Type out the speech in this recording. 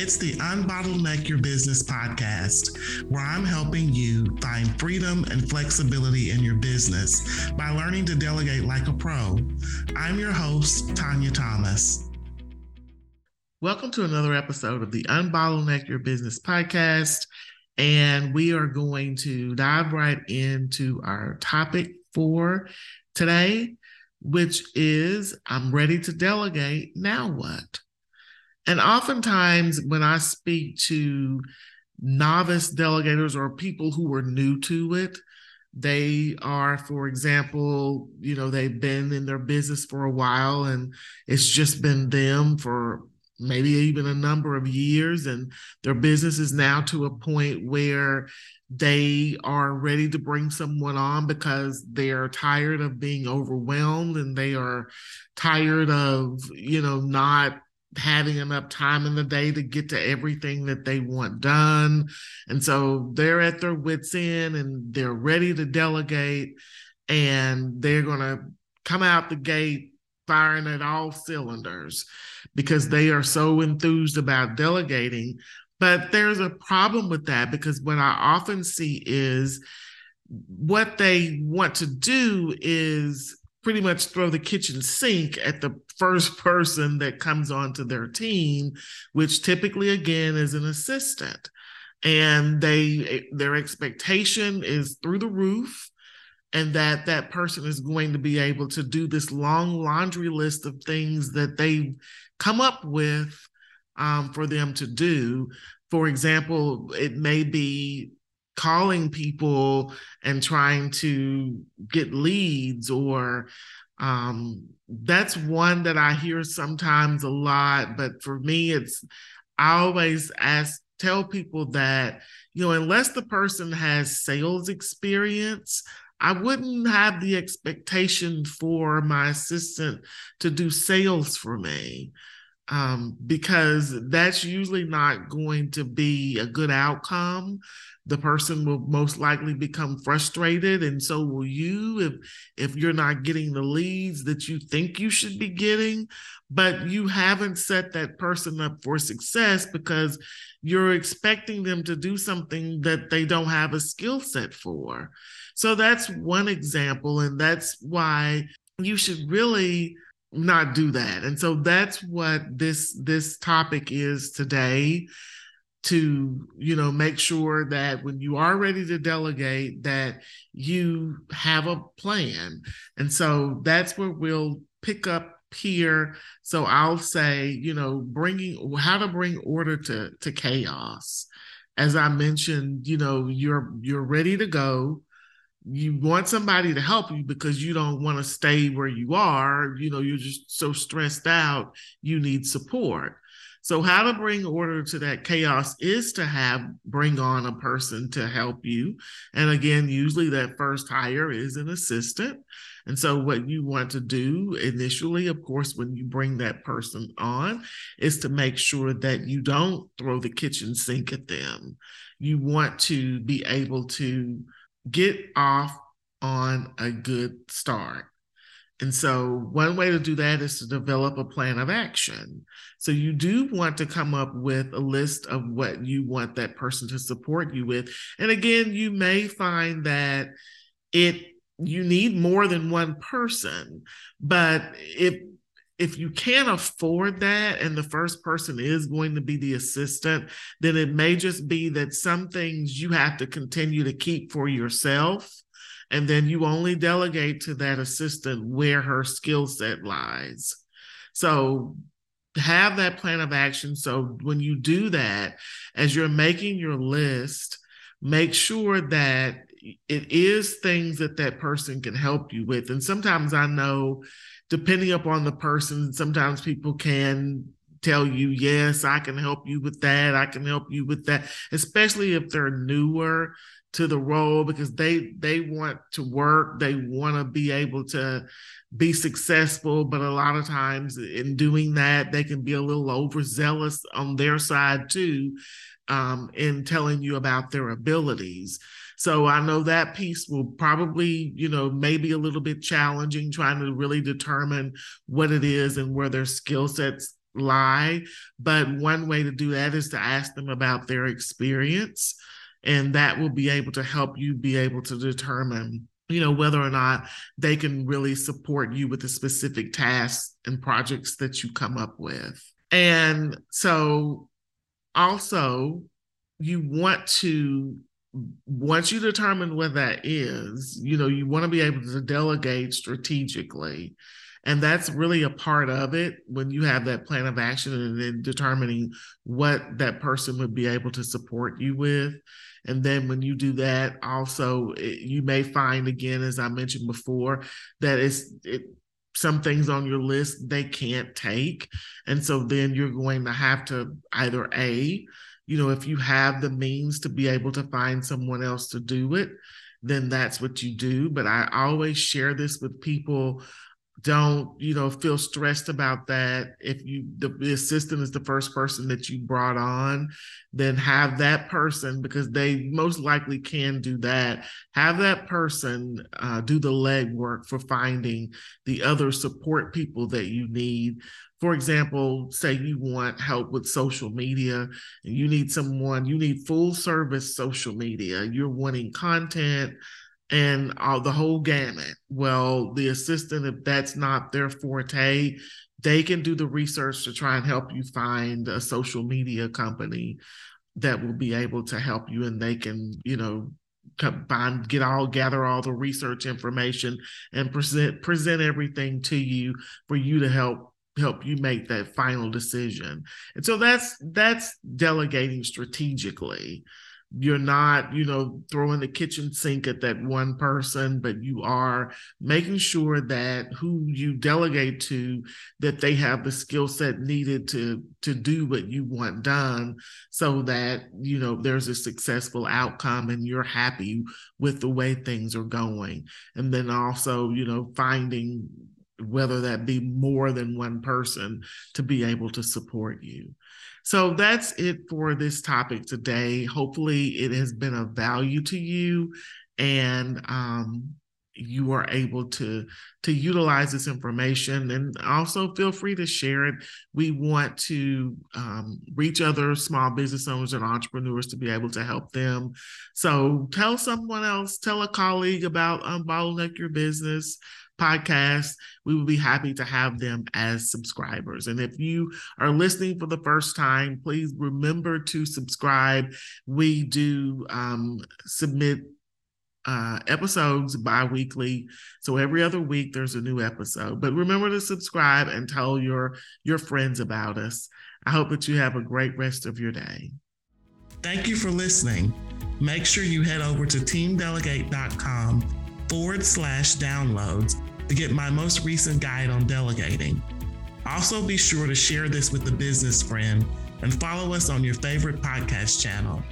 It's the Unbottleneck Your Business podcast, where I'm helping you find freedom and flexibility in your business by learning to delegate like a pro. I'm your host, Tanya Thomas. Welcome to another episode of the Unbottleneck Your Business podcast. And we are going to dive right into our topic for today, which is I'm ready to delegate. Now what? And oftentimes, when I speak to novice delegators or people who are new to it, they are, for example, you know, they've been in their business for a while and it's just been them for maybe even a number of years. And their business is now to a point where they are ready to bring someone on because they are tired of being overwhelmed and they are tired of, you know, not having enough time in the day to get to everything that they want done. And so they're at their wits' end and they're ready to delegate and they're going to come out the gate firing at all cylinders because they are so enthused about delegating. But there's a problem with that because what I often see is what they want to do is pretty much throw the kitchen sink at the first person that comes onto their team, which typically again is an assistant. And they their expectation is through the roof and that that person is going to be able to do this long laundry list of things that they come up with um, for them to do. For example, it may be calling people and trying to get leads or um, that's one that I hear sometimes a lot. But for me, it's I always ask tell people that you know unless the person has sales experience I wouldn't have the expectation for my assistant to do sales for me um, because that's usually not going to be a good outcome the person will most likely become frustrated. And so will you if if you're not getting the leads that you think you should be getting. But you haven't set that person up for success because you're expecting them to do something that they don't have a skill set for. So that's one example and that's why you should really not do that. And so that's what this this topic is today to you know make sure that when you are ready to delegate that you have a plan. And so that's where we'll pick up here. So i'll say you know bringing how to bring order to to chaos. As i mentioned you know you're you're ready to go. You want somebody to help you because you don't want to stay where you are. You know you're just so stressed out you need support so, how to bring order to that chaos is to have bring on a person to help you. And again, usually that first hire is an assistant. And so, what you want to do initially, of course, when you bring that person on, is to make sure that you don't throw the kitchen sink at them. You want to be able to get off on a good start. And so, one way to do that is to develop a plan of action. So, you do want to come up with a list of what you want that person to support you with. And again, you may find that it you need more than one person, but if if you can't afford that and the first person is going to be the assistant, then it may just be that some things you have to continue to keep for yourself and then you only delegate to that assistant where her skill set lies. So have that plan of action. So when you do that, as you're making your list, make sure that it is things that that person can help you with. And sometimes I know, depending upon the person, sometimes people can tell you, yes, I can help you with that. I can help you with that, especially if they're newer to the role because they they want to work they want to be able to be successful but a lot of times in doing that they can be a little overzealous on their side too um, in telling you about their abilities so i know that piece will probably you know maybe a little bit challenging trying to really determine what it is and where their skill sets lie. But one way to do that is to ask them about their experience. And that will be able to help you be able to determine you know whether or not they can really support you with the specific tasks and projects that you come up with. And so also you want to once you determine what that is you know you want to be able to delegate strategically and that's really a part of it when you have that plan of action and then determining what that person would be able to support you with and then when you do that, also it, you may find again, as I mentioned before, that it's it, some things on your list they can't take, and so then you're going to have to either a, you know, if you have the means to be able to find someone else to do it, then that's what you do. But I always share this with people don't you know feel stressed about that. If you the, the, assistant is the first person that you brought on then have that person because they most likely can do that. Have that person uh, do the legwork for finding the other support people that you need. For example say you want help with social media and you need someone you need full service social media. You're wanting content and uh, the whole gamut. Well, the assistant, if that's not their forte, they can do the research to try and help you find a social media company that will be able to help you and they can, you know, combine get all gather all the research information and present present everything to you for you to help help you make that final decision. And so that's that's delegating strategically you're not you know throwing the kitchen sink at that one person but you are making sure that who you delegate to that they have the skill set needed to to do what you want done so that you know there's a successful outcome and you're happy with the way things are going. And then also you know finding whether that be more than one person to be able to support you so that's it for this topic today. Hopefully, it has been of value to you, and um, you are able to to utilize this information and also feel free to share it we want to um, reach other small business owners and entrepreneurs to be able to help them so tell someone else tell a colleague about unbottleneck your business podcast, we would be happy to have them as subscribers. And if you are listening for the first time, please remember to subscribe. We do um, submit uh, episodes bi-weekly. So every other week there's a new episode. But remember to subscribe and tell your your friends about us. I hope that you have a great rest of your day. Thank you for listening. Make sure you head over to teamdelegate.com forward slash downloads to get my most recent guide on delegating. Also, be sure to share this with a business friend and follow us on your favorite podcast channel.